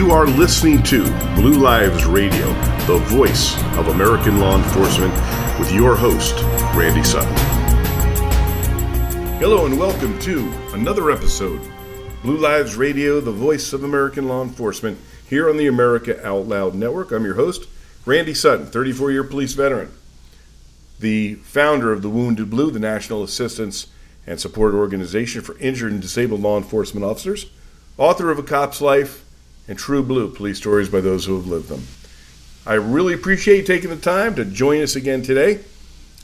You are listening to Blue Lives Radio, the voice of American law enforcement, with your host, Randy Sutton. Hello, and welcome to another episode Blue Lives Radio, the voice of American law enforcement, here on the America Out Loud Network. I'm your host, Randy Sutton, 34 year police veteran, the founder of the Wounded Blue, the National Assistance and Support Organization for Injured and Disabled Law Enforcement Officers, author of A Cop's Life and True Blue Police Stories by Those Who Have Lived Them. I really appreciate taking the time to join us again today.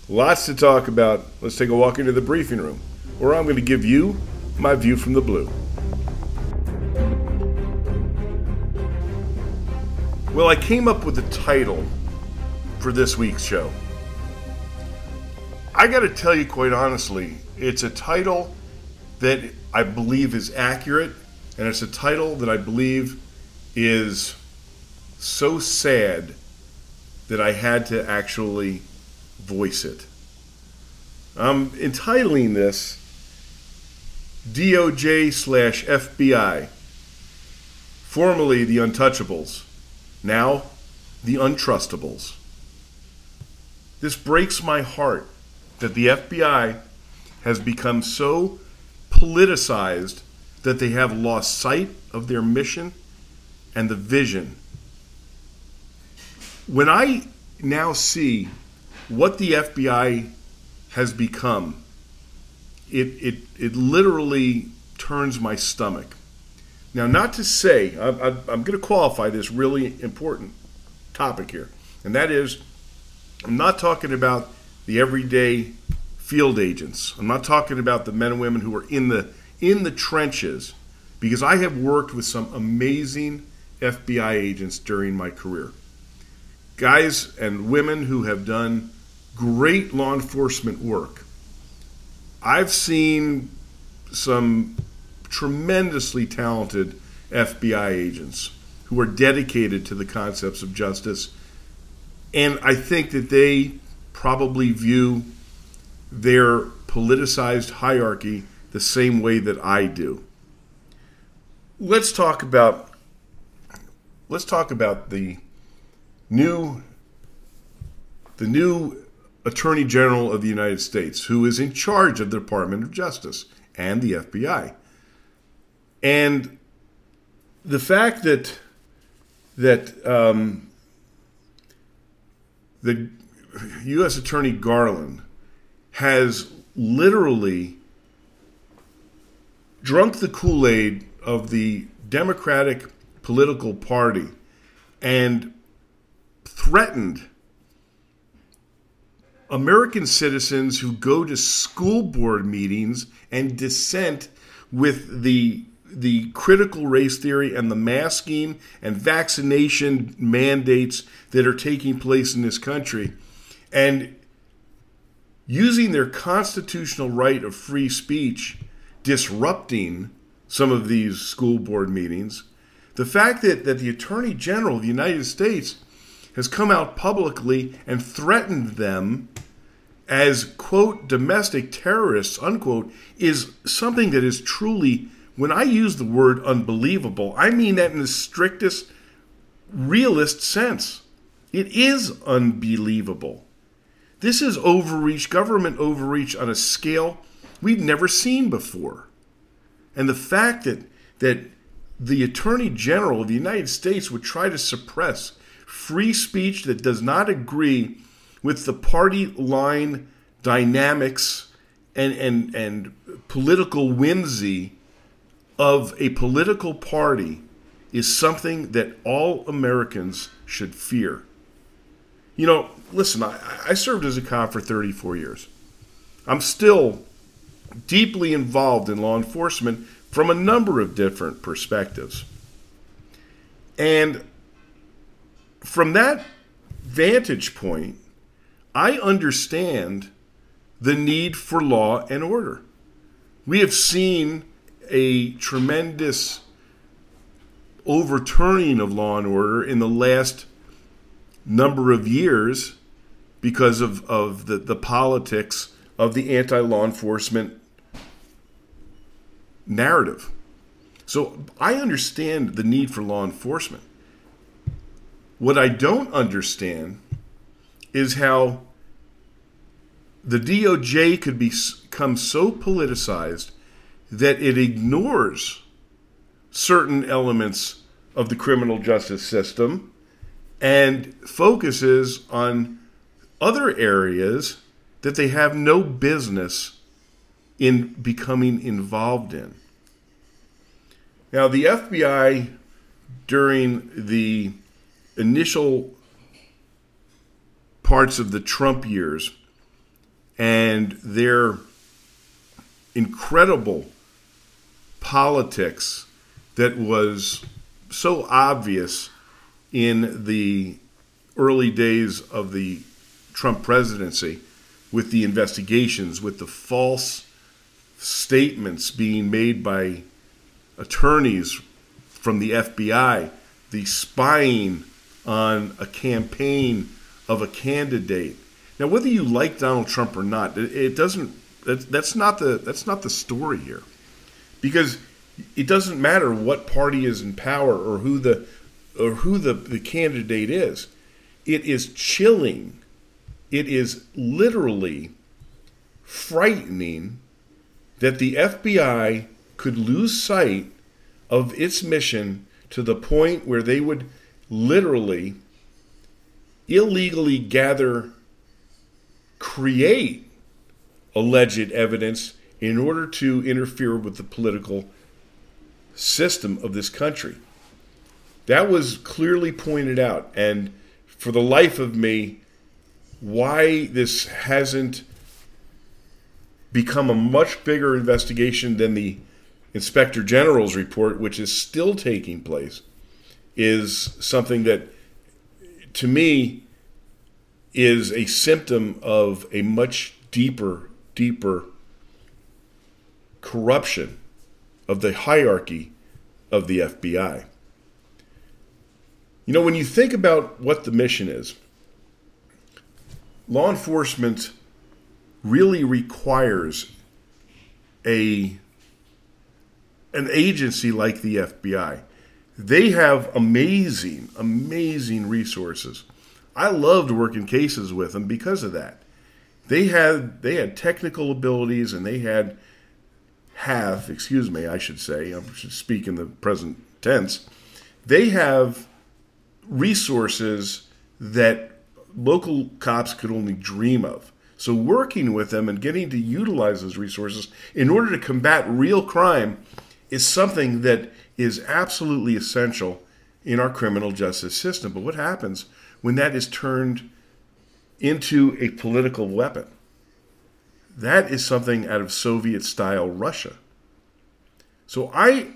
Lots to talk about. Let's take a walk into the briefing room, where I'm going to give you my view from the blue. Well, I came up with the title for this week's show. I got to tell you, quite honestly, it's a title that I believe is accurate, and it's a title that I believe is so sad that I had to actually voice it. I'm entitling this DOJ slash FBI, formerly the Untouchables now, the untrustables. This breaks my heart that the FBI has become so politicized that they have lost sight of their mission and the vision. When I now see what the FBI has become, it, it, it literally turns my stomach. Now, not to say, I, I, I'm going to qualify this really important topic here, and that is I'm not talking about the everyday field agents. I'm not talking about the men and women who are in the in the trenches because I have worked with some amazing FBI agents during my career. Guys and women who have done great law enforcement work. I've seen some tremendously talented FBI agents who are dedicated to the concepts of justice. And I think that they probably view their politicized hierarchy the same way that I do. Let's talk about let's talk about the new the new Attorney General of the United States who is in charge of the Department of Justice and the FBI. And the fact that that um, the U.S. Attorney Garland has literally drunk the Kool Aid of the Democratic political party and threatened American citizens who go to school board meetings and dissent with the the critical race theory and the masking and vaccination mandates that are taking place in this country and using their constitutional right of free speech disrupting some of these school board meetings the fact that, that the attorney general of the united states has come out publicly and threatened them as quote domestic terrorists unquote is something that is truly when I use the word unbelievable, I mean that in the strictest realist sense. It is unbelievable. This is overreach, government overreach on a scale we've never seen before. And the fact that that the Attorney General of the United States would try to suppress free speech that does not agree with the party line dynamics and, and, and political whimsy of a political party is something that all Americans should fear. You know, listen, I, I served as a cop for 34 years. I'm still deeply involved in law enforcement from a number of different perspectives. And from that vantage point, I understand the need for law and order. We have seen a tremendous overturning of law and order in the last number of years because of, of the, the politics of the anti law enforcement narrative. So I understand the need for law enforcement. What I don't understand is how the DOJ could become so politicized that it ignores certain elements of the criminal justice system and focuses on other areas that they have no business in becoming involved in. Now, the FBI, during the initial parts of the Trump years and their incredible politics that was so obvious in the early days of the Trump presidency with the investigations, with the false statements being made by attorneys from the FBI, the spying on a campaign of a candidate. Now, whether you like Donald Trump or not, it, doesn't. That's not the that's not the story here, because it doesn't matter what party is in power or who the or who the, the candidate is. It is chilling. It is literally frightening that the FBI could lose sight of its mission to the point where they would literally illegally gather, create alleged evidence in order to interfere with the political system of this country. That was clearly pointed out. And for the life of me, why this hasn't become a much bigger investigation than the Inspector General's report, which is still taking place, is something that, to me, is a symptom of a much deeper, deeper corruption of the hierarchy of the FBI. You know, when you think about what the mission is, law enforcement really requires a an agency like the FBI. They have amazing, amazing resources. I loved working cases with them because of that. They had they had technical abilities and they had have, excuse me, I should say, I should speak in the present tense. They have resources that local cops could only dream of. So, working with them and getting to utilize those resources in order to combat real crime is something that is absolutely essential in our criminal justice system. But what happens when that is turned into a political weapon? That is something out of Soviet style Russia. So I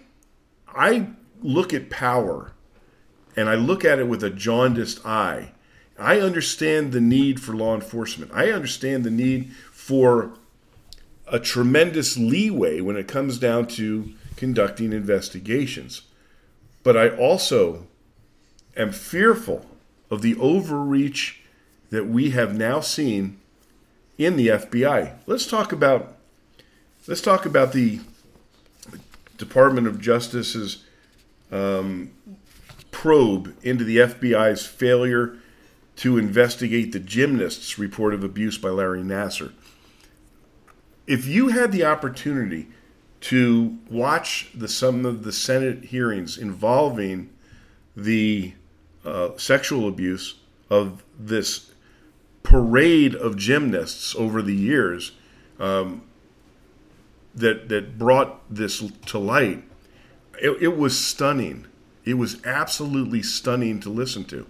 I look at power and I look at it with a jaundiced eye. I understand the need for law enforcement. I understand the need for a tremendous leeway when it comes down to conducting investigations. But I also am fearful of the overreach that we have now seen in the FBI. Let's talk about let's talk about the Department of Justice's um, probe into the FBI's failure to investigate the gymnast's report of abuse by Larry Nassar. If you had the opportunity to watch the some of the Senate hearings involving the uh, sexual abuse of this parade of gymnasts over the years um, that that brought this to light, it, it was stunning. It was absolutely stunning to listen to.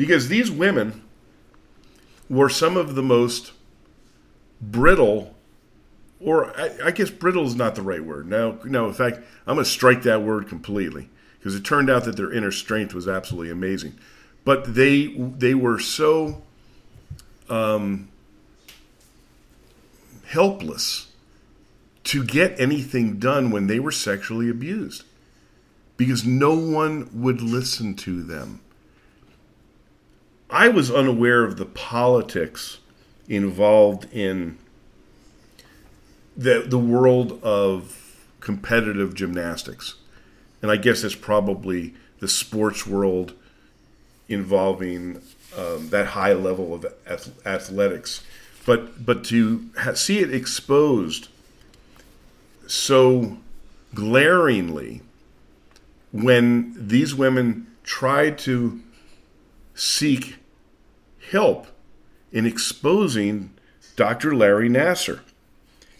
Because these women were some of the most brittle, or I, I guess brittle is not the right word. No, no, in fact, I'm going to strike that word completely because it turned out that their inner strength was absolutely amazing. But they they were so um, helpless to get anything done when they were sexually abused because no one would listen to them. I was unaware of the politics involved in the the world of competitive gymnastics. and I guess it's probably the sports world involving um, that high level of athletics. But but to ha- see it exposed so glaringly when these women tried to seek help in exposing Dr. Larry Nassar.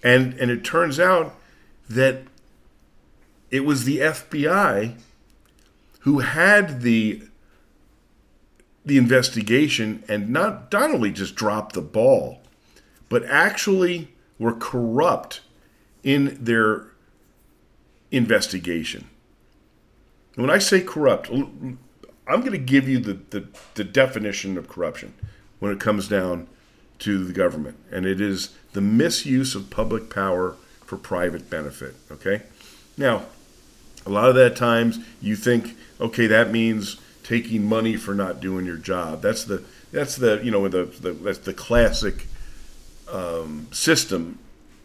And and it turns out that it was the FBI who had the the investigation and not not only just dropped the ball, but actually were corrupt in their investigation. When I say corrupt, I'm going to give you the, the, the definition of corruption when it comes down to the government, and it is the misuse of public power for private benefit. Okay? Now, a lot of that times you think, okay, that means taking money for not doing your job. That's the that's the you know the, the that's the classic um, system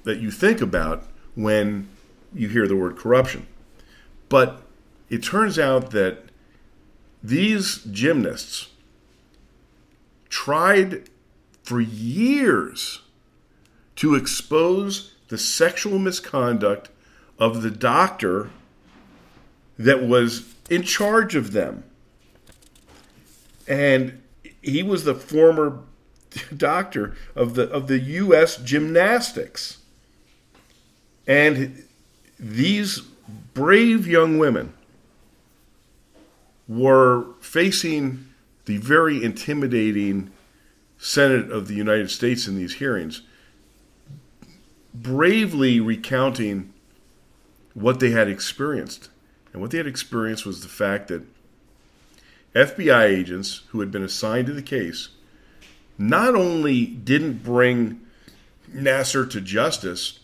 that you think about when you hear the word corruption. But it turns out that these gymnasts tried for years to expose the sexual misconduct of the doctor that was in charge of them. And he was the former doctor of the of the US gymnastics. And these brave young women were facing the very intimidating Senate of the United States in these hearings, bravely recounting what they had experienced. And what they had experienced was the fact that FBI agents who had been assigned to the case not only didn't bring Nassar to justice,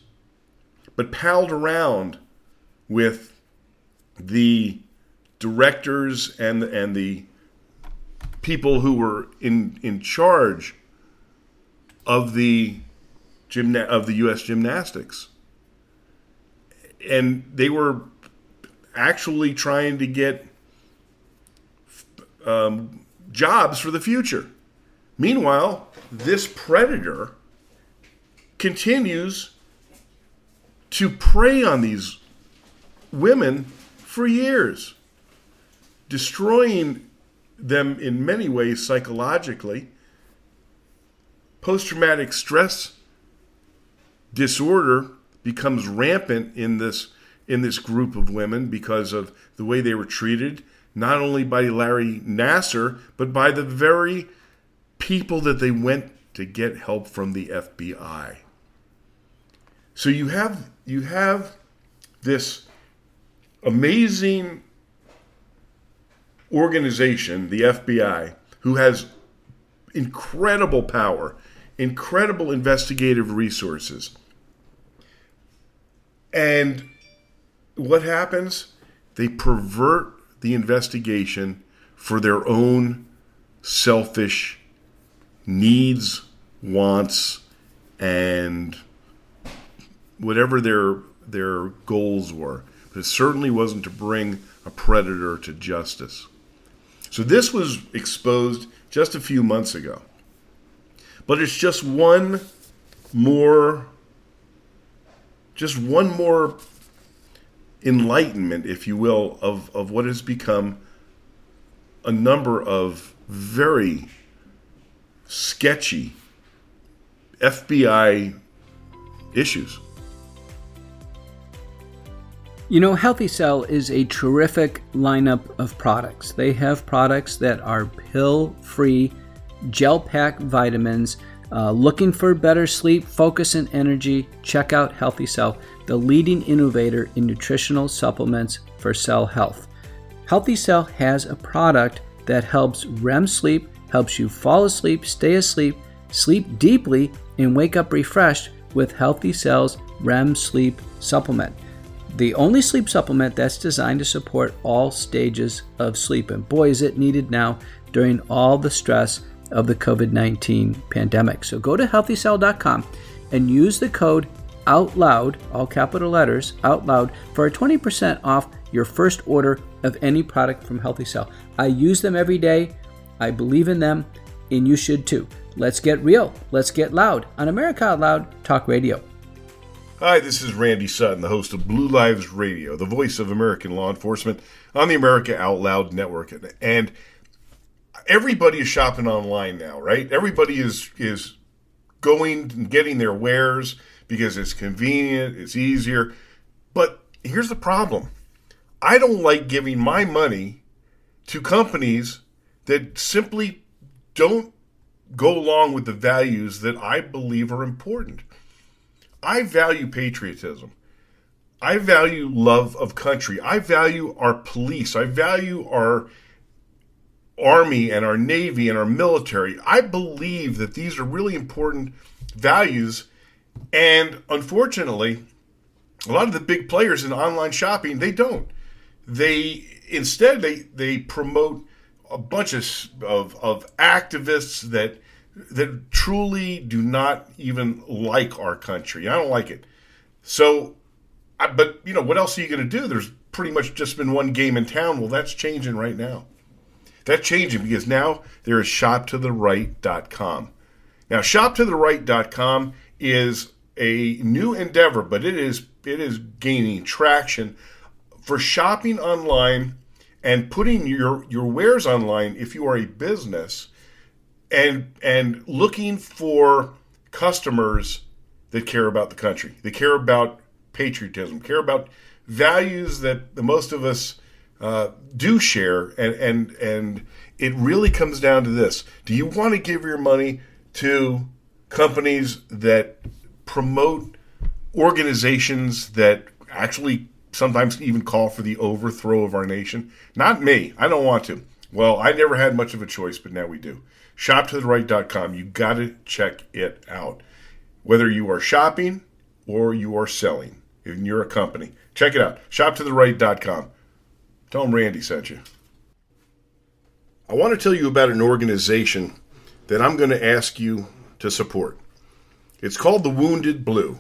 but palled around with the directors and and the people who were in in charge of the gymna- of the U.S. gymnastics, and they were actually trying to get um, jobs for the future. Meanwhile, this predator continues to prey on these women for years, destroying them in many ways psychologically. Post traumatic stress disorder becomes rampant in this in this group of women because of the way they were treated, not only by Larry Nassar, but by the very people that they went to get help from the FBI. So you have you have this amazing organization, the FBI, who has incredible power, incredible investigative resources. And what happens? They pervert the investigation for their own selfish needs, wants, and whatever their their goals were. But it certainly wasn't to bring a predator to justice. So this was exposed just a few months ago. But it's just one more just one more enlightenment, if you will, of, of what has become a number of very sketchy FBI issues. You know, Healthy Cell is a terrific lineup of products. They have products that are pill free, gel pack vitamins. Uh, looking for better sleep, focus, and energy? Check out Healthy Cell, the leading innovator in nutritional supplements for cell health. Healthy Cell has a product that helps REM sleep, helps you fall asleep, stay asleep, sleep deeply, and wake up refreshed with Healthy Cell's REM sleep supplement the only sleep supplement that's designed to support all stages of sleep. And boy, is it needed now during all the stress of the COVID 19 pandemic. So go to healthycell.com and use the code OUTLOUD, all capital letters, OUTLOUD, for a 20% off your first order of any product from Healthy Cell. I use them every day. I believe in them, and you should too. Let's get real. Let's get loud on America Out Loud Talk Radio. Hi, this is Randy Sutton, the host of Blue Lives Radio, the voice of American law enforcement on the America Out Loud network. And everybody is shopping online now, right? Everybody is is going and getting their wares because it's convenient, it's easier. But here's the problem. I don't like giving my money to companies that simply don't go along with the values that I believe are important. I value patriotism. I value love of country. I value our police. I value our army and our navy and our military. I believe that these are really important values. And unfortunately, a lot of the big players in online shopping, they don't. They instead they they promote a bunch of, of, of activists that that truly do not even like our country. I don't like it. So, I, but you know, what else are you going to do? There's pretty much just been one game in town. Well, that's changing right now. That's changing because now there is shoptotheright.com. Now, shoptotheright.com is a new endeavor, but it is it is gaining traction for shopping online and putting your your wares online if you are a business and and looking for customers that care about the country, they care about patriotism, care about values that the most of us uh, do share, and and and it really comes down to this: Do you want to give your money to companies that promote organizations that actually sometimes even call for the overthrow of our nation? Not me. I don't want to. Well, I never had much of a choice, but now we do. ShopToTheRight.com. You got to check it out. Whether you are shopping or you are selling, and you're a company, check it out. ShopToTheRight.com. Tell them Randy sent you. I want to tell you about an organization that I'm going to ask you to support. It's called the Wounded Blue,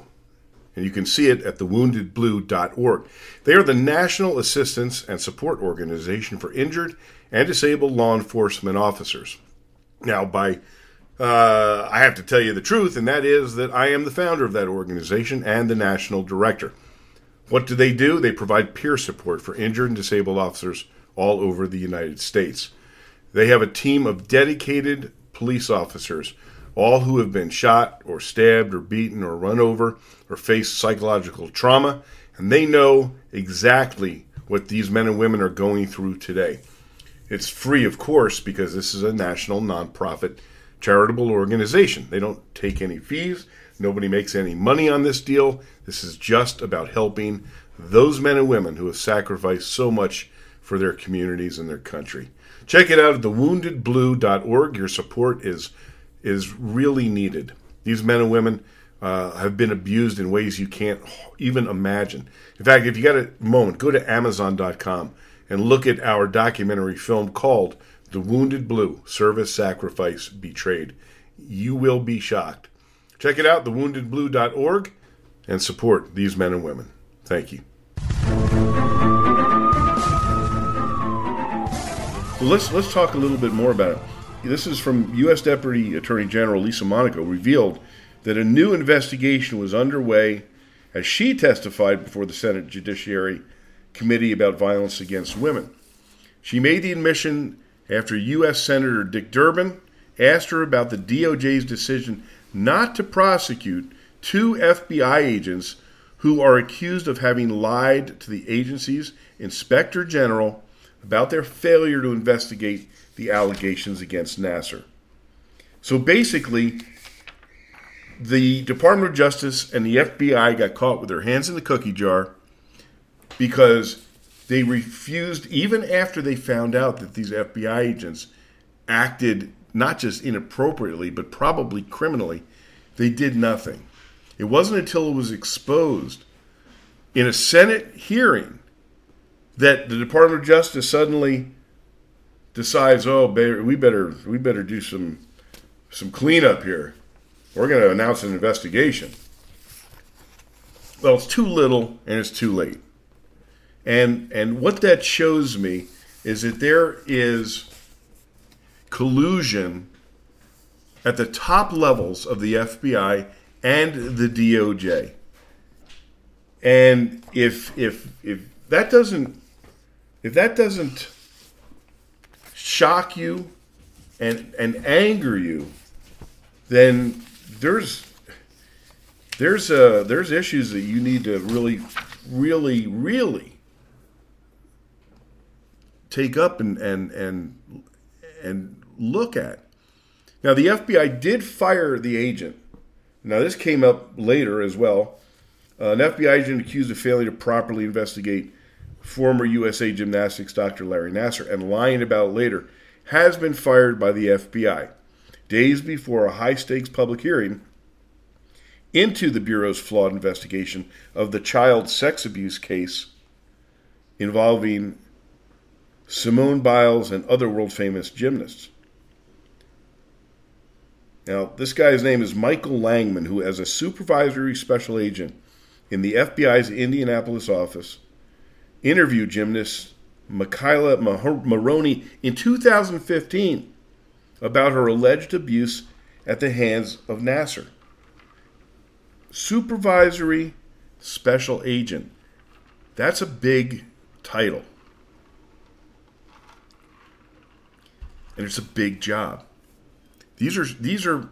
and you can see it at thewoundedblue.org. They are the National Assistance and Support Organization for Injured and Disabled Law Enforcement Officers. Now, by uh, I have to tell you the truth, and that is that I am the founder of that organization and the national director. What do they do? They provide peer support for injured and disabled officers all over the United States. They have a team of dedicated police officers, all who have been shot or stabbed or beaten or run over or faced psychological trauma, and they know exactly what these men and women are going through today. It's free, of course, because this is a national nonprofit charitable organization. They don't take any fees, Nobody makes any money on this deal. This is just about helping those men and women who have sacrificed so much for their communities and their country. Check it out at thewoundedblue.org. Your support is is really needed. These men and women uh, have been abused in ways you can't even imagine. In fact, if you got a moment, go to Amazon.com and look at our documentary film called The Wounded Blue Service, Sacrifice, Betrayed. You will be shocked. Check it out, thewoundedblue.org, and support these men and women. Thank you. So let's let's talk a little bit more about it. This is from U.S. Deputy Attorney General Lisa Monaco revealed that a new investigation was underway as she testified before the Senate Judiciary Committee about violence against women. She made the admission after U.S. Senator Dick Durbin asked her about the DOJ's decision not to prosecute two FBI agents who are accused of having lied to the agency's inspector general about their failure to investigate the allegations against Nassar. So basically, the Department of Justice and the FBI got caught with their hands in the cookie jar because they refused, even after they found out that these FBI agents acted not just inappropriately, but probably criminally, they did nothing. It wasn't until it was exposed in a Senate hearing that the Department of Justice suddenly decides, "Oh, we better we better do some some cleanup here. We're going to announce an investigation." Well, it's too little and it's too late. And and what that shows me is that there is collusion at the top levels of the FBI and the DOJ. And if if if that doesn't if that doesn't shock you and and anger you, then there's there's uh there's issues that you need to really really really take up and and and and look at. Now the FBI did fire the agent. Now this came up later as well. Uh, an FBI agent accused of failing to properly investigate former USA Gymnastics Dr. Larry Nassar and lying about it later has been fired by the FBI days before a high stakes public hearing into the Bureau's flawed investigation of the child sex abuse case involving Simone Biles and other world famous gymnasts. Now, this guy's name is Michael Langeman, who, as a supervisory special agent in the FBI's Indianapolis office, interviewed gymnast McKayla Maroney in 2015 about her alleged abuse at the hands of Nassar. Supervisory Special Agent. That's a big title. And it's a big job. These are these are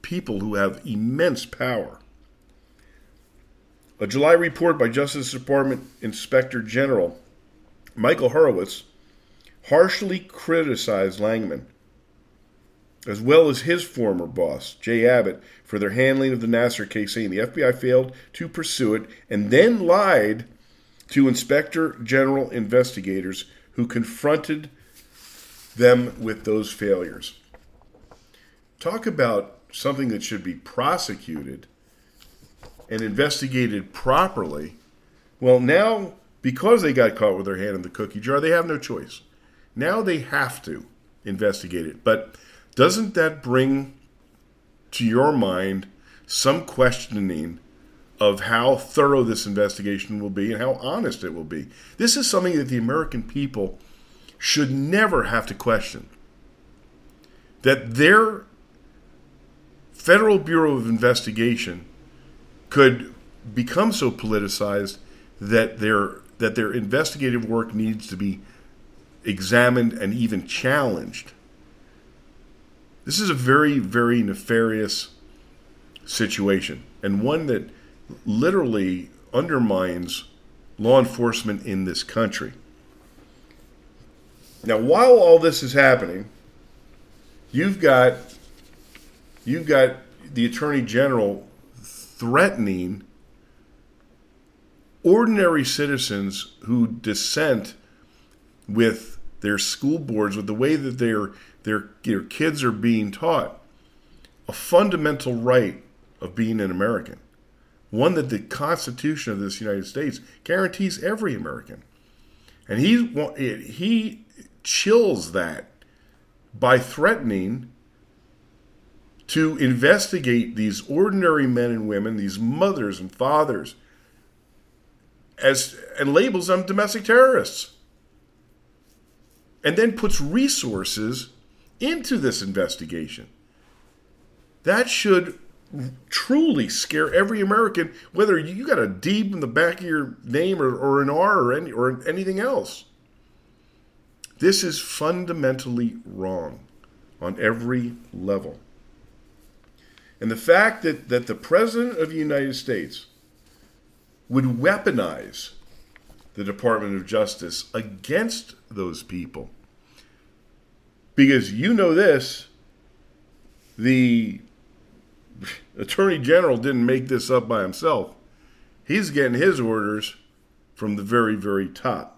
people who have immense power. A July report by Justice Department Inspector General Michael Horowitz harshly criticized Langeman, as well as his former boss, Jay Abbott, for their handling of the Nassar case, saying the FBI failed to pursue it and then lied to Inspector General investigators who confronted them with those failures. Talk about something that should be prosecuted and investigated properly. Well, now, because they got caught with their hand in the cookie jar, they have no choice. Now they have to investigate it. But doesn't that bring to your mind some questioning of how thorough this investigation will be and how honest it will be? This is something that the American people should never have to question. That their Federal Bureau of Investigation could become so politicized that their that their investigative work needs to be examined and even challenged. This is a very, very nefarious situation and one that literally undermines law enforcement in this country. Now, while all this is happening, you've got you've got the attorney general threatening ordinary citizens who dissent with their school boards, with the way that their their, their kids are being taught, a fundamental right of being an American, one that the Constitution of this United States guarantees every American, and he he chills that by threatening to investigate these ordinary men and women, these mothers and fathers, as and labels them domestic terrorists. And then puts resources into this investigation. That should truly scare every American, whether you got a D in the back of your name or, or an R or, any, or anything else. This is fundamentally wrong on every level. And the fact that, that the President of the United States would weaponize the Department of Justice against those people. Because you know this, the Attorney General didn't make this up by himself. He's getting his orders from the very, very top.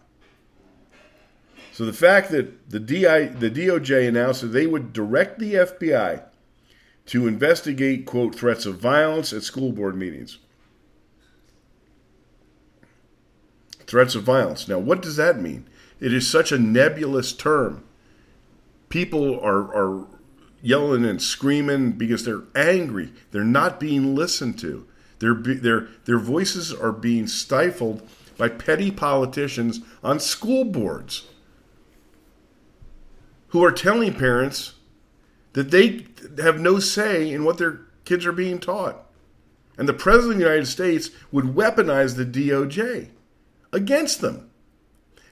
So the fact that the, DI, the DOJ announced that they would direct the FBI to investigate, quote, threats of violence at school board meetings. Threats of violence. Now, what does that mean? It is such a nebulous term. People are, are yelling and screaming because they're angry. They're not being listened to. Their, voices are being stifled by petty politicians on school boards who are telling parents that they have no say in what their kids are being taught. And the President of the United States would weaponize the DOJ against them.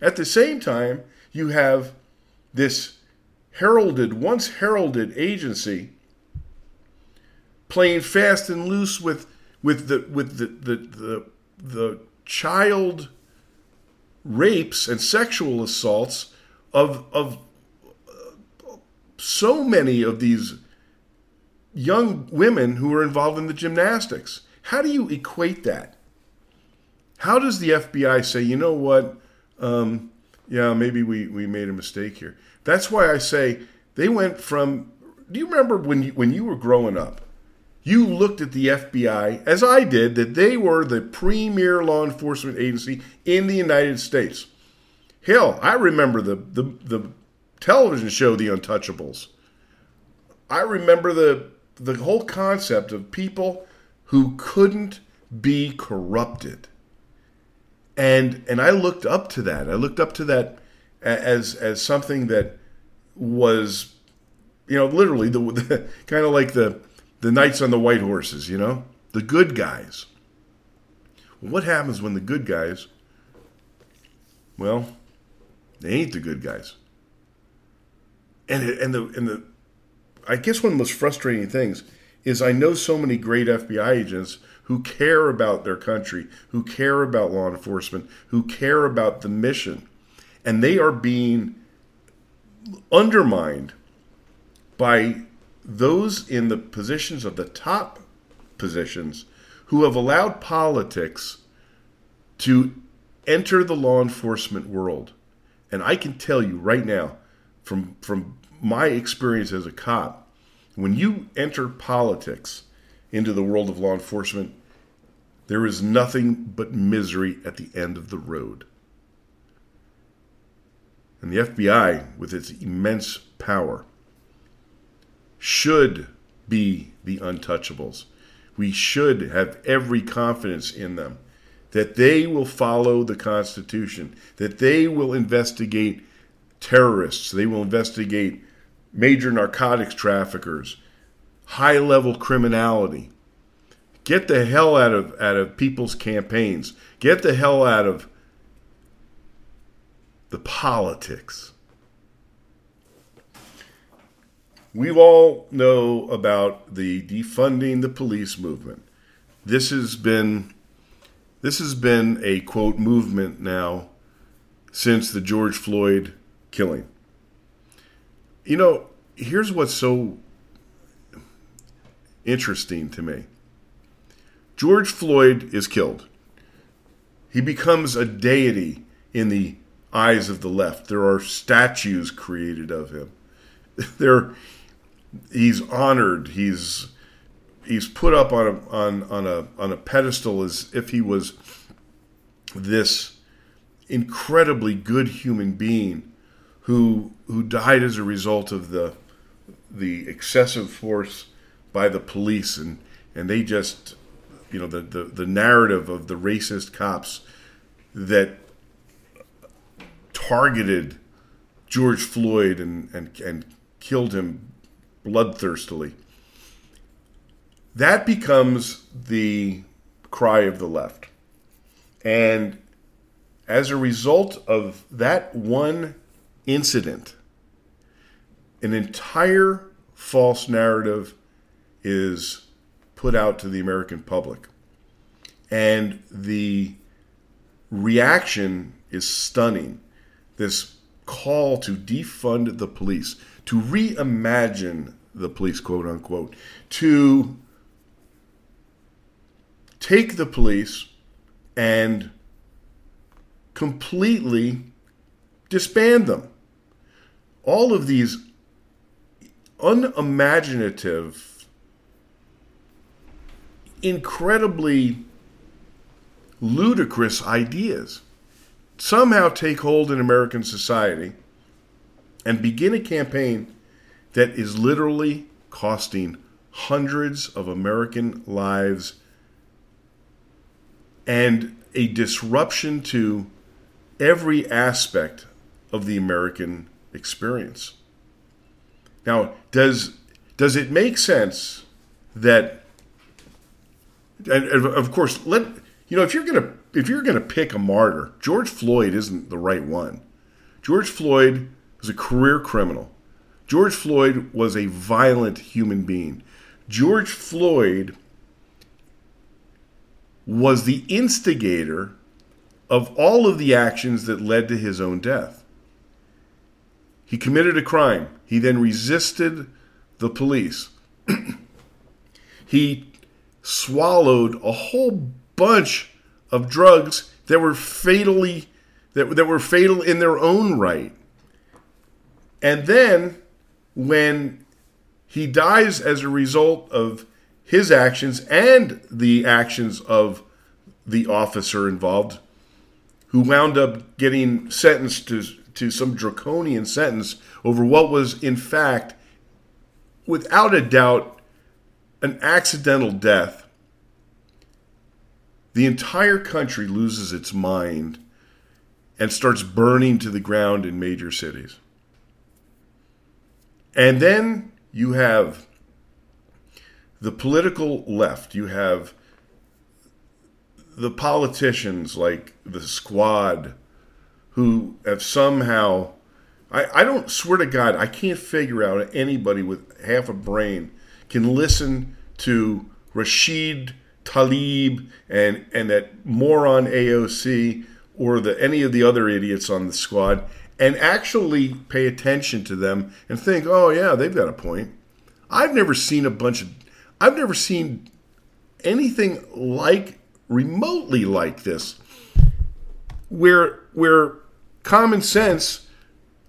At the same time, you have this heralded, once heralded agency playing fast and loose with with the with the the, the, the child rapes and sexual assaults of of so many of these young women who are involved in the gymnastics. How do you equate that? How does the FBI say, you know what? Um, yeah, maybe we, we made a mistake here. That's why I say they went from. Do you remember when you, when you were growing up? You looked at the FBI, as I did, that they were the premier law enforcement agency in the United States. Hell, I remember the, the, the television show The Untouchables. I remember the the whole concept of people who couldn't be corrupted. And and I looked up to that. I looked up to that as as something that was you know literally the, the kind of like the the knights on the white horses, you know? The good guys. what happens when the good guys well, they ain't the good guys and it, and the and the I guess one of the most frustrating things is I know so many great FBI agents who care about their country, who care about law enforcement, who care about the mission, and they are being undermined by those in the positions of the top positions who have allowed politics to enter the law enforcement world. And I can tell you right now, from from my experience as a cop, when you enter politics into the world of law enforcement, there is nothing but misery at the end of the road. And the FBI, with its immense power, should be the untouchables. We should have every confidence in them that they will follow the Constitution, that they will investigate terrorists, they will investigate major narcotics traffickers, high level criminality. Get the hell out of out of people's campaigns. Get the hell out of the politics. We all know about the defunding the police movement. This has been this has been a quote movement now since the George Floyd killing. You know, here's what's so interesting to me George Floyd is killed. He becomes a deity in the eyes of the left. There are statues created of him. There, he's honored. He's he's put up on a on on a on a pedestal as if he was this incredibly good human being who who died as a result of the the excessive force by the police and and they just you know the the, the narrative of the racist cops that targeted George Floyd and and, and killed him bloodthirstily that becomes the cry of the left. And as a result of that one incident, an entire false narrative is put out to the American public. And the reaction is stunning. This call to defund the police, to reimagine the police, quote unquote, to take the police and completely disband them all of these unimaginative, incredibly ludicrous ideas somehow take hold in American society and begin a campaign that is literally costing hundreds of American lives and a disruption to every aspect of the American experience. Now, does does it make sense that and of course let you know if you're going to if you're going to pick a martyr, George Floyd isn't the right one. George Floyd was a career criminal. George Floyd was a violent human being. George Floyd was the instigator of all of the actions that led to his own death. He committed a crime. He then resisted the police. he swallowed a whole bunch of drugs that were fatally that, that were fatal in their own right. And then when he dies as a result of his actions and the actions of the officer involved, who wound up getting sentenced to, to some draconian sentence over what was, in fact, without a doubt, an accidental death. The entire country loses its mind and starts burning to the ground in major cities. And then you have the political left, you have the politicians like the squad who have somehow I, I don't swear to God, I can't figure out anybody with half a brain can listen to Rashid Tlaib and and that moron AOC or the any of the other idiots on the squad and actually pay attention to them and think, oh yeah, they've got a point. I've never seen a bunch of I've never seen anything like remotely like this where where common sense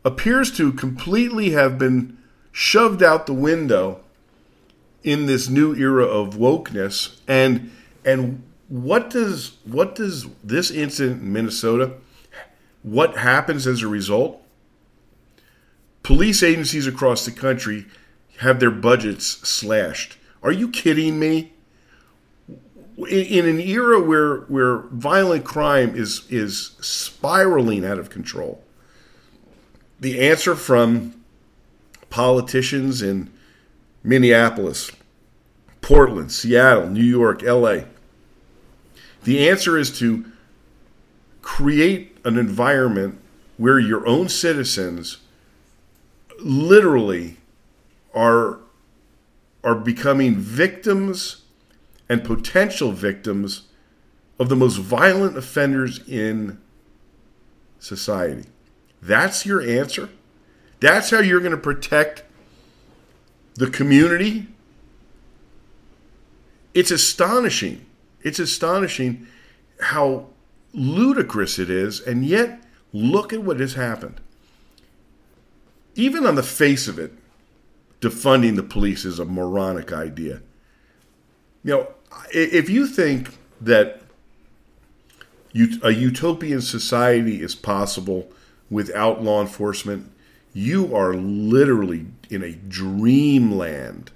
appears to completely have been shoved out the window in this new era of wokeness. And and what does what does this incident in Minnesota what happens as a result? Police agencies across the country have their budgets slashed. Are you kidding me in an era where where violent crime is is spiraling out of control, the answer from politicians in Minneapolis, Portland, Seattle, New York, LA, the answer is to create an environment where your own citizens literally are are becoming victims and potential victims of the most violent offenders in society. That's your answer? That's how you're going to protect the community? It's astonishing. It's astonishing how ludicrous it is, and yet look at what has happened. Even on the face of it, defunding the police is a moronic idea. You know, if you think that a utopian society is possible without law enforcement, you are literally in a dreamland.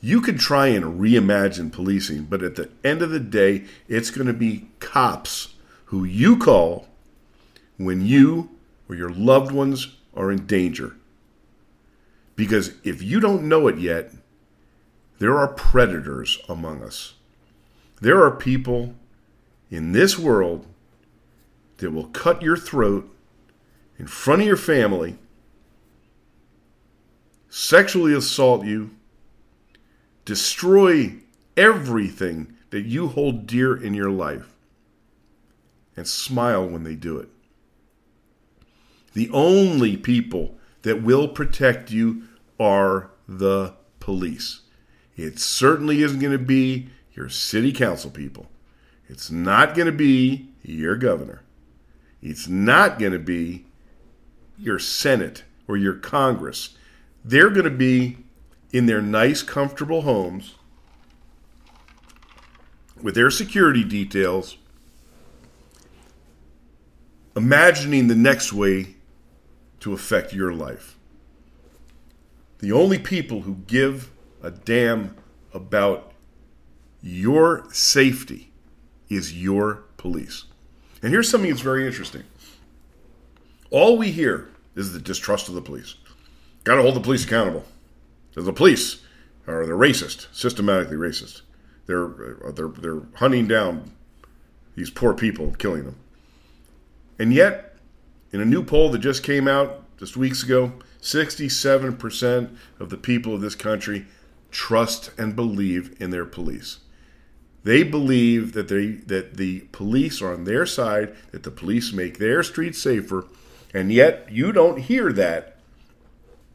You could try and reimagine policing, but at the end of the day, it's going to be cops who you call when you or your loved ones are in danger. Because if you don't know it yet, there are predators among us. There are people in this world that will cut your throat in front of your family, sexually assault you, destroy everything that you hold dear in your life, and smile when they do it. The only people that will protect you are the police. It certainly isn't going to be your city council people. It's not going to be your governor. It's not going to be your Senate or your Congress. They're going to be in their nice, comfortable homes with their security details, imagining the next way to affect your life. The only people who give a damn about your safety is your police. And here's something that's very interesting. All we hear is the distrust of the police. Got to hold the police accountable. The police are they're racist, systematically racist. They're they're they're hunting down these poor people, killing them. And yet, in a new poll that just came out just weeks ago, 67% of the people of this country trust and believe in their police. They believe that they that the police are on their side, that the police make their streets safer, and yet you don't hear that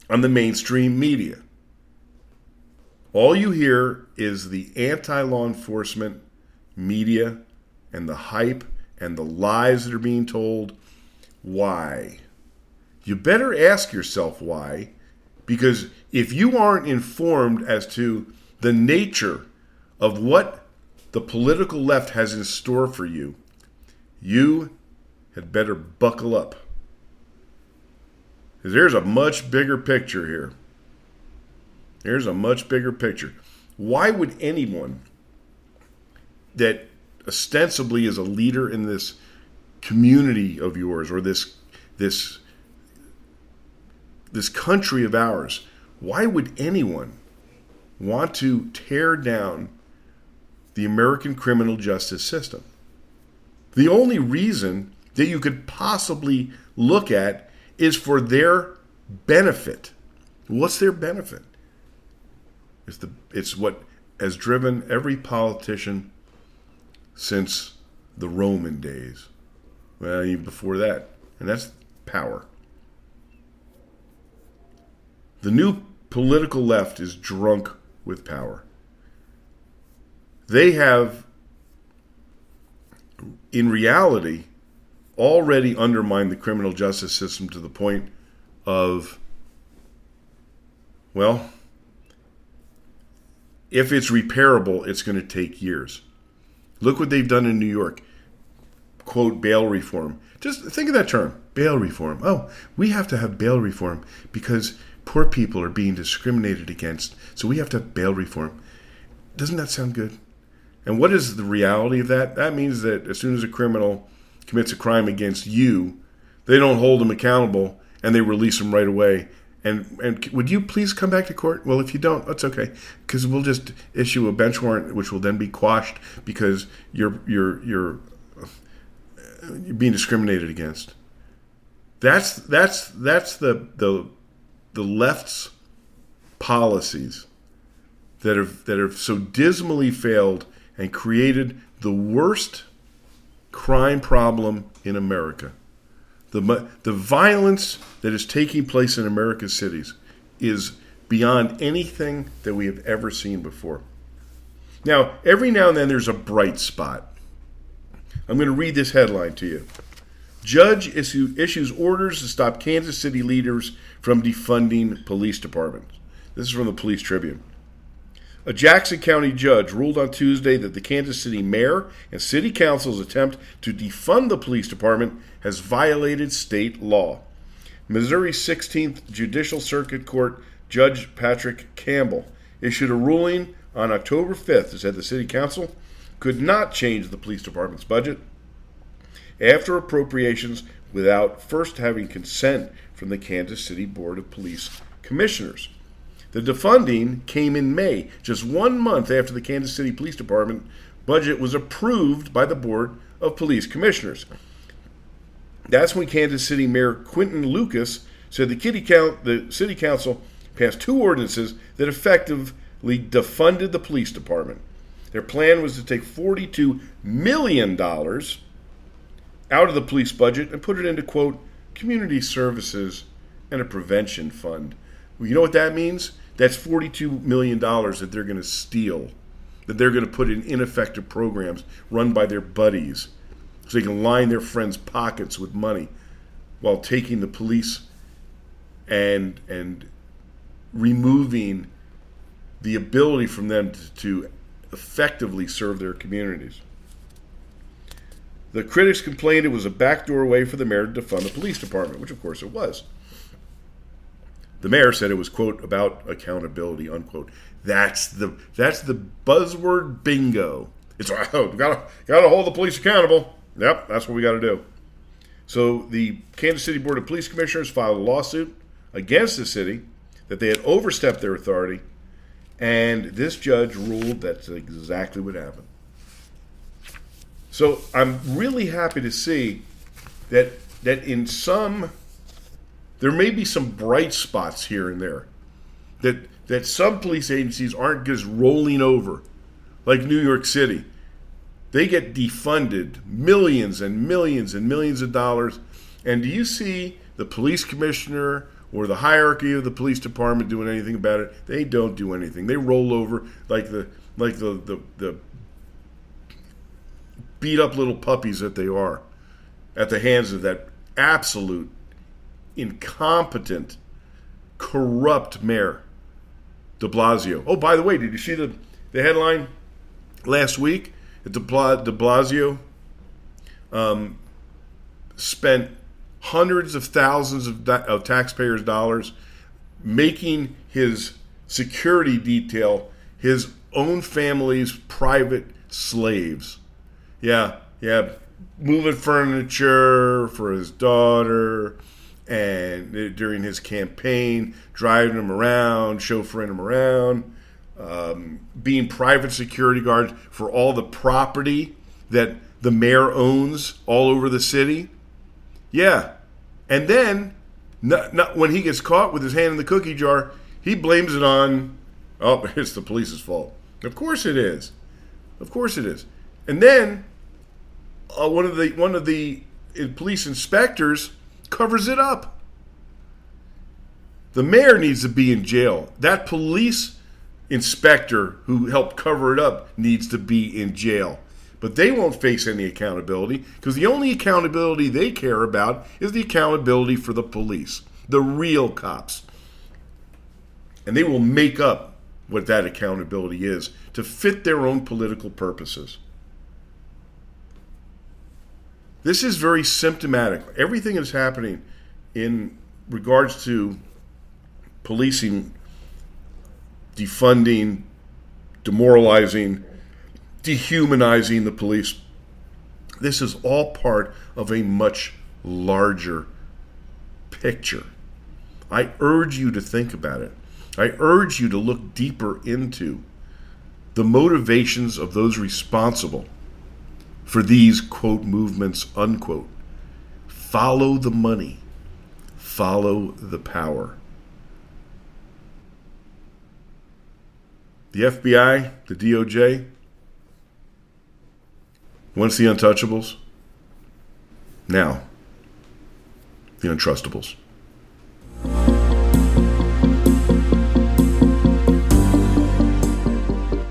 on the mainstream media. All you hear is the anti-law enforcement media and the hype and the lies that are being told. Why? You better ask yourself why, because if you aren't informed as to the nature of what the political left has in store for you, you had better buckle up. Because there's a much bigger picture here. There's a much bigger picture. Why would anyone that ostensibly is a leader in this community of yours or this this this country of ours, why would anyone want to tear down the American criminal justice system. The only reason that you could possibly look at is for their benefit. What's their benefit? It's the it's what has driven every politician since the Roman days. Well, even before that. And that's power. The new political left is drunk with power they have, in reality, already undermined the criminal justice system to the point of, well, if it's repairable, it's going to take years. Look what they've done in New York. Quote, bail reform. Just think of that term, bail reform. Oh, we have to have bail reform because poor people are being discriminated against. So we have to have bail reform. Doesn't that sound good? And what is the reality of that? That means that as soon as a criminal commits a crime against you, they don't hold them accountable and they release them right away. And and would you please come back to court? Well, if you don't, that's okay, because we'll just issue a bench warrant, which will then be quashed because you're you're you're uh, you're being discriminated against. That's that's that's the the the left's policies that have that have so dismally failed and created the worst crime problem in America. The, the violence that is taking place in America's cities is beyond anything that we have ever seen before. Now, every now and then there's a bright spot. I'm going to read this headline to you. Judge issue, issues orders to stop Kansas City leaders from defunding police departments. This is from the Police Tribune. A Jackson County judge ruled on Tuesday that the Kansas City mayor and city council's attempt to defund the police department has violated state law. Missouri 16th Judicial Circuit Court Judge Patrick Campbell issued a ruling on October 5th that said the city council could not change the police department's budget after appropriations without first having consent from the Kansas City Board of Police Commissioners. The defunding came in May, just one month after the Kansas City Police Department budget was approved by the Board of Police Commissioners. That's when Kansas City Mayor Quinton Lucas said the, count, the City Council passed two ordinances that effectively defunded the police department. Their plan was to take $42 million out of the police budget and put it into, quote, community services and a prevention fund well, you know what that means? That's $42 million that they're going to steal, that they're going to put in ineffective programs run by their buddies so they can line their friends' pockets with money while taking the police and and removing the ability from them to, to effectively serve their communities. The critics complained it was a backdoor way for the mayor to fund the police department, which of course it was. The mayor said it was quote about accountability unquote. That's the that's the buzzword bingo. It's oh, gotta gotta hold the police accountable. Yep, that's what we got to do. So the Kansas City Board of Police Commissioners filed a lawsuit against the city that they had overstepped their authority, and this judge ruled that's exactly what happened. So I'm really happy to see that that in some there may be some bright spots here and there that that some police agencies aren't just rolling over like New York City. They get defunded millions and millions and millions of dollars. And do you see the police commissioner or the hierarchy of the police department doing anything about it? They don't do anything. They roll over like the like the the, the beat up little puppies that they are at the hands of that absolute incompetent, corrupt mayor, de Blasio. Oh, by the way, did you see the, the headline last week? De, Blasio um, spent hundreds of thousands of, of taxpayers' dollars making his security detail his own family's private slaves. Yeah, yeah, moving furniture for his daughter, and during his campaign, driving him around, chauffeuring him around, um, being private security guard for all the property that the mayor owns all over the city. Yeah, and then not, not, when he gets caught with his hand in the cookie jar, he blames it on, oh, it's the police's fault. Of course it is. Of course it is. And then uh, one of the one of the police inspectors covers it up. The mayor needs to be in jail. That police inspector who helped cover it up needs to be in jail. But they won't face any accountability because the only accountability they care about is the accountability for the police, the real cops. And they will make up what that accountability is to fit their own political purposes. This is very symptomatic. Everything that's happening in regards to policing, defunding, demoralizing, dehumanizing the police. This is all part of a much larger picture. I urge you to think about it. I urge you to look deeper into the motivations of those responsible for these quote movements unquote. Follow the money, follow the power. The FBI, the DOJ, once the untouchables, now the untrustables.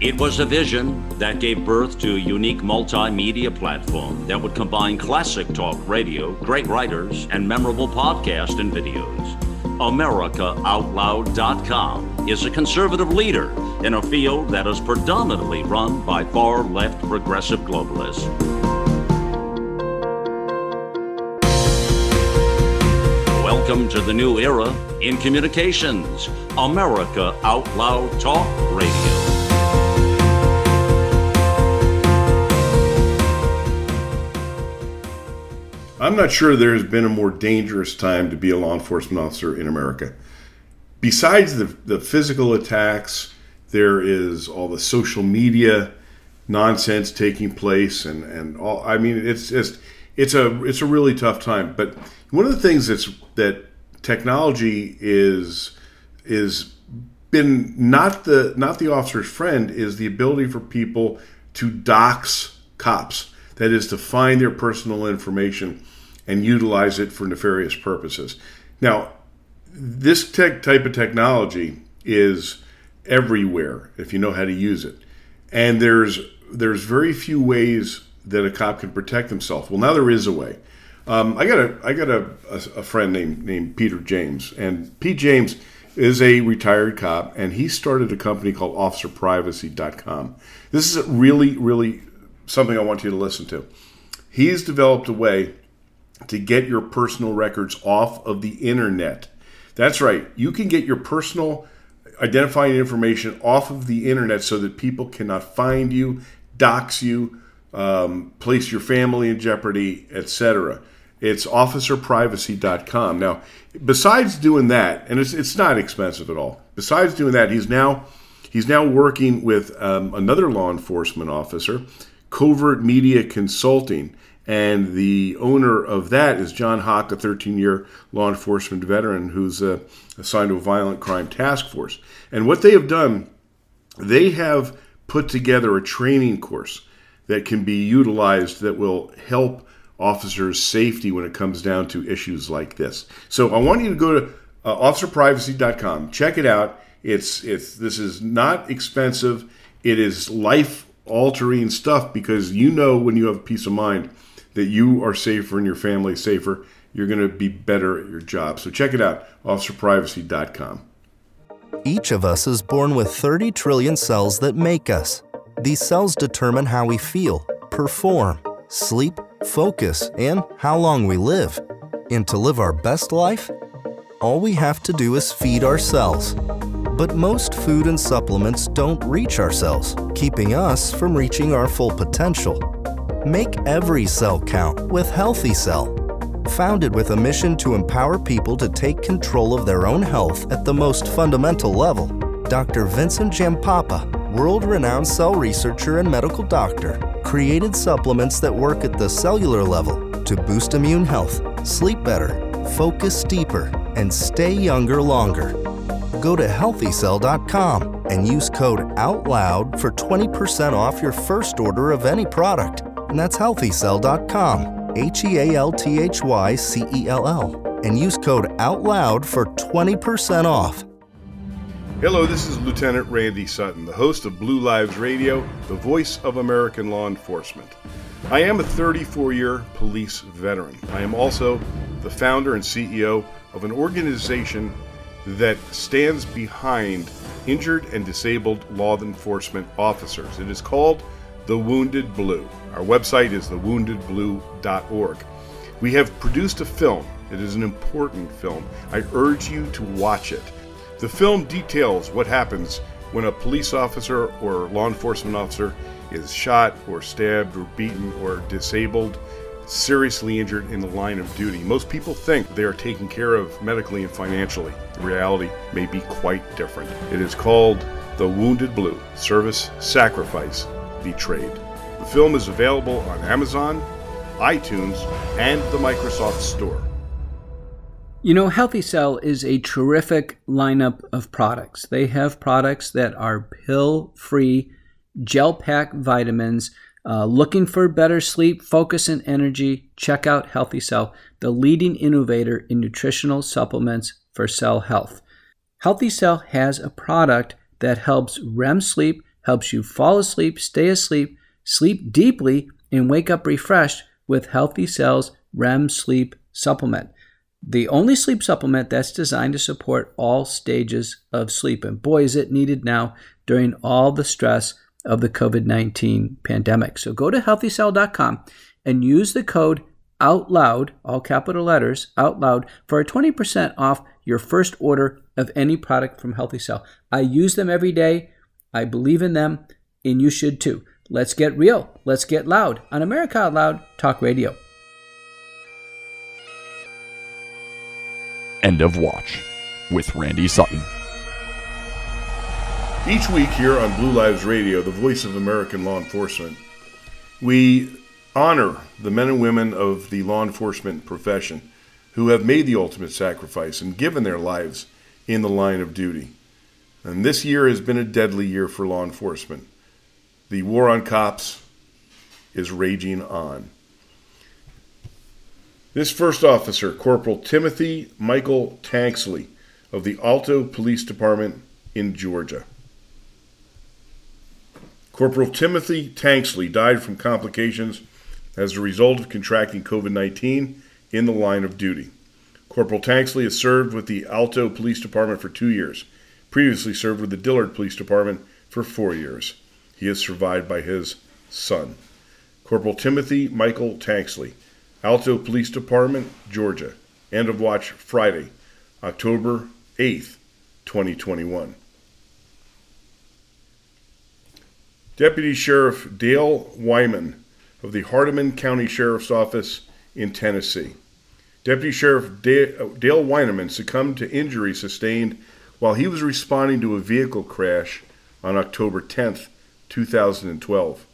It was a vision that gave birth to a unique multimedia platform that would combine classic talk radio, great writers, and memorable podcasts and videos. AmericaOutloud.com is a conservative leader in a field that is predominantly run by far left progressive globalists. Welcome to the new era in communications. America Out Loud Talk Radio. I'm not sure there has been a more dangerous time to be a law enforcement officer in America. Besides the, the physical attacks, there is all the social media nonsense taking place and, and all I mean it's just it's a it's a really tough time. But one of the things that's that technology is is been not the not the officer's friend is the ability for people to dox cops. That is to find their personal information and utilize it for nefarious purposes. Now, this tech, type of technology is everywhere if you know how to use it, and there's there's very few ways that a cop can protect himself. Well, now there is a way. Um, I got a I got a, a, a friend named named Peter James, and Pete James is a retired cop, and he started a company called OfficerPrivacy.com. This is really, really something I want you to listen to. He's developed a way to get your personal records off of the internet. That's right. You can get your personal identifying information off of the internet so that people cannot find you, dox you, um, place your family in jeopardy, etc. It's officerprivacy.com. Now, besides doing that, and it's, it's not expensive at all. Besides doing that, he's now he's now working with um, another law enforcement officer, Covert Media Consulting, and the owner of that is John Hawk, a 13-year law enforcement veteran who's uh, assigned to a violent crime task force. And what they have done, they have put together a training course that can be utilized that will help officers' safety when it comes down to issues like this. So I want you to go to uh, officerprivacy.com, check it out. It's it's this is not expensive. It is life altering stuff because you know when you have peace of mind that you are safer and your family safer, you're going to be better at your job. So check it out, officerprivacy.com. Each of us is born with 30 trillion cells that make us. These cells determine how we feel, perform, sleep, focus, and how long we live. And to live our best life, all we have to do is feed our cells. But most food and supplements don't reach our cells, keeping us from reaching our full potential. Make every cell count with Healthy Cell. Founded with a mission to empower people to take control of their own health at the most fundamental level, Dr. Vincent Giampapa, world renowned cell researcher and medical doctor, created supplements that work at the cellular level to boost immune health, sleep better, focus deeper, and stay younger longer. Go to healthycell.com and use code OUTLOUD for 20% off your first order of any product. And that's healthycell.com, H E A L T H Y C E L L, and use code OUTLOUD for 20% off. Hello, this is Lieutenant Randy Sutton, the host of Blue Lives Radio, the voice of American law enforcement. I am a 34 year police veteran. I am also the founder and CEO of an organization that stands behind injured and disabled law enforcement officers. It is called The Wounded Blue. Our website is thewoundedblue.org. We have produced a film. It is an important film. I urge you to watch it. The film details what happens when a police officer or law enforcement officer is shot or stabbed or beaten or disabled, seriously injured in the line of duty. Most people think they are taken care of medically and financially. The reality may be quite different. It is called The Wounded Blue Service, Sacrifice, Betrayed. The film is available on Amazon, iTunes, and the Microsoft Store. You know, Healthy Cell is a terrific lineup of products. They have products that are pill free, gel pack vitamins. Uh, looking for better sleep, focus, and energy? Check out Healthy Cell, the leading innovator in nutritional supplements for cell health. Healthy Cell has a product that helps REM sleep, helps you fall asleep, stay asleep, sleep deeply, and wake up refreshed with Healthy Cell's REM sleep supplement the only sleep supplement that's designed to support all stages of sleep. And boy, is it needed now during all the stress of the COVID 19 pandemic. So go to healthycell.com and use the code OUTLOUD, all capital letters, OUTLOUD, for a 20% off your first order of any product from Healthy Cell. I use them every day. I believe in them, and you should too. Let's get real. Let's get loud on America Out Loud Talk Radio. End of Watch with Randy Sutton. Each week here on Blue Lives Radio, the voice of American law enforcement, we honor the men and women of the law enforcement profession who have made the ultimate sacrifice and given their lives in the line of duty. And this year has been a deadly year for law enforcement. The war on cops is raging on. This first officer, Corporal Timothy Michael Tanksley of the Alto Police Department in Georgia. Corporal Timothy Tanksley died from complications as a result of contracting COVID 19 in the line of duty. Corporal Tanksley has served with the Alto Police Department for two years, previously served with the Dillard Police Department for four years. He is survived by his son. Corporal Timothy Michael Tanksley Alto Police Department, Georgia. End of watch Friday, October 8th, 2021. Deputy Sheriff Dale Wyman of the Hardeman County Sheriff's Office in Tennessee. Deputy Sheriff Dale Weineman succumbed to injuries sustained while he was responding to a vehicle crash on October 10, 2012.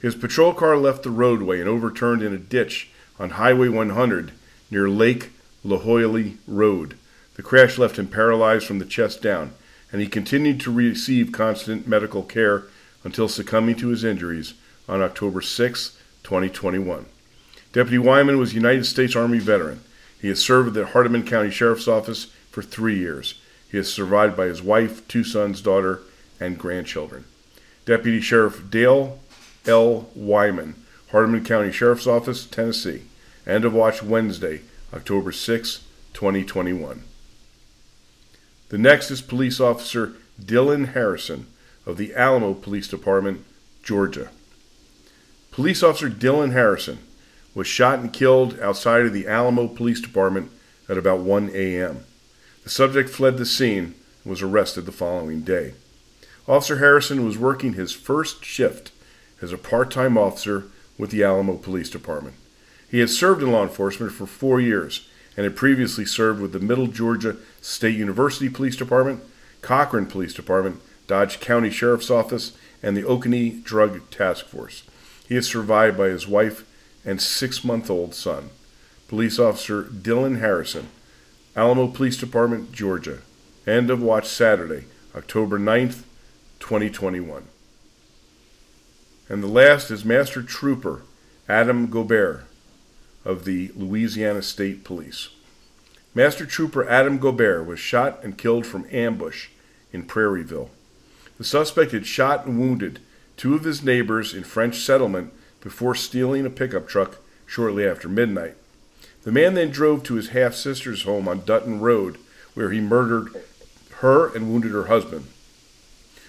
His patrol car left the roadway and overturned in a ditch on Highway 100 near Lake Loyola Road. The crash left him paralyzed from the chest down, and he continued to receive constant medical care until succumbing to his injuries on October 6, 2021. Deputy Wyman was a United States Army veteran. He has served at the Hardeman County Sheriff's Office for three years. He is survived by his wife, two sons, daughter, and grandchildren. Deputy Sheriff Dale L. Wyman, Hardeman County Sheriff's Office, Tennessee. End of watch Wednesday, October 6, 2021. The next is Police Officer Dylan Harrison of the Alamo Police Department, Georgia. Police Officer Dylan Harrison was shot and killed outside of the Alamo Police Department at about 1 a.m. The subject fled the scene and was arrested the following day. Officer Harrison was working his first shift as a part time officer with the Alamo Police Department. He had served in law enforcement for four years and had previously served with the Middle Georgia State University Police Department, Cochran Police Department, Dodge County Sheriff's Office, and the Oconee Drug Task Force. He is survived by his wife and six month old son. Police Officer Dylan Harrison Alamo Police Department, Georgia. End of watch Saturday, October 9th, 2021. And the last is Master Trooper Adam Gaubert of the Louisiana State Police. Master Trooper Adam Gaubert was shot and killed from ambush in Prairieville. The suspect had shot and wounded two of his neighbors in French settlement before stealing a pickup truck shortly after midnight. The man then drove to his half sister's home on Dutton Road, where he murdered her and wounded her husband.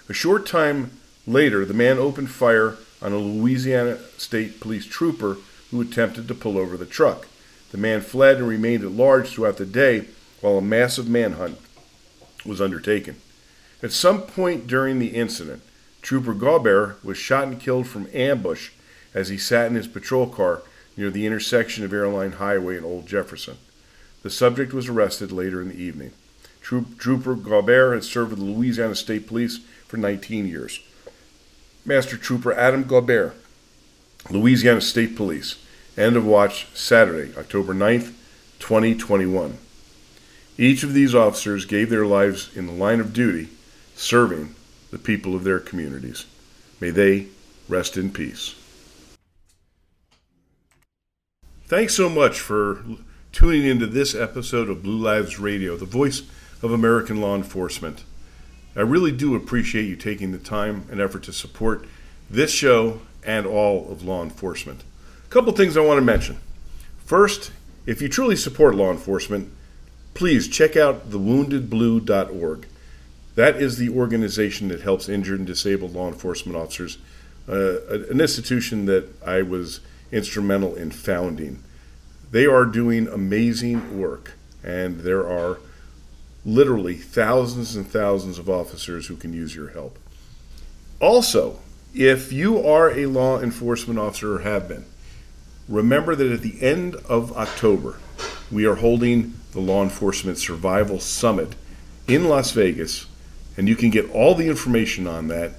A short time later, the man opened fire on a Louisiana State Police trooper who attempted to pull over the truck. The man fled and remained at large throughout the day while a massive manhunt was undertaken. At some point during the incident, Trooper Gaubert was shot and killed from ambush as he sat in his patrol car near the intersection of Airline Highway and Old Jefferson. The subject was arrested later in the evening. Troop, Trooper Gaubert had served with the Louisiana State Police for 19 years. Master Trooper Adam Gaubert, Louisiana State Police. End of watch Saturday, October 9th, 2021. Each of these officers gave their lives in the line of duty, serving the people of their communities. May they rest in peace. Thanks so much for tuning into this episode of Blue Lives Radio, the voice of American law enforcement. I really do appreciate you taking the time and effort to support this show and all of law enforcement. A couple things I want to mention. First, if you truly support law enforcement, please check out thewoundedblue.org. That is the organization that helps injured and disabled law enforcement officers, uh, an institution that I was instrumental in founding. They are doing amazing work, and there are literally thousands and thousands of officers who can use your help. Also, if you are a law enforcement officer or have been, remember that at the end of October, we are holding the Law Enforcement Survival Summit in Las Vegas, and you can get all the information on that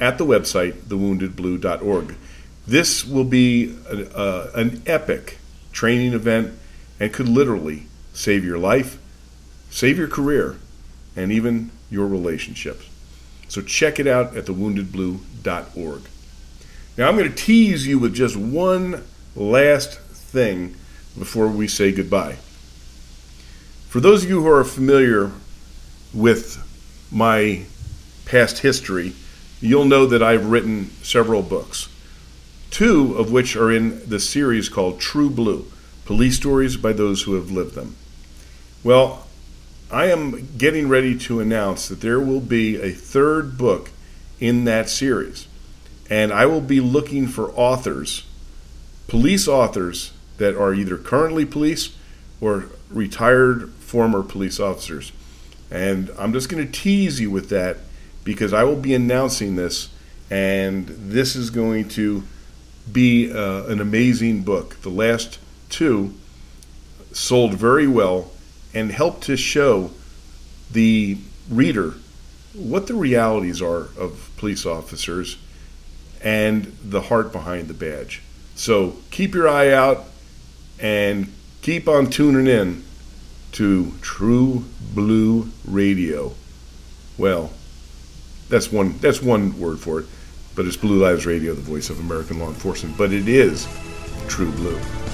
at the website, thewoundedblue.org. This will be a, uh, an epic training event and could literally save your life, save your career, and even your relationships. So check it out at thewoundedblue.org. Now I'm going to tease you with just one last thing before we say goodbye. For those of you who are familiar with my past history, you'll know that I've written several books two of which are in the series called True Blue Police Stories by Those Who Have Lived Them. Well, I am getting ready to announce that there will be a third book in that series. And I will be looking for authors, police authors that are either currently police or retired former police officers. And I'm just going to tease you with that because I will be announcing this and this is going to be uh, an amazing book. The last two sold very well and helped to show the reader what the realities are of police officers and the heart behind the badge. So keep your eye out and keep on tuning in to True Blue Radio. Well, that's one that's one word for it, but it's Blue Lives Radio, the voice of American law enforcement. But it is True Blue.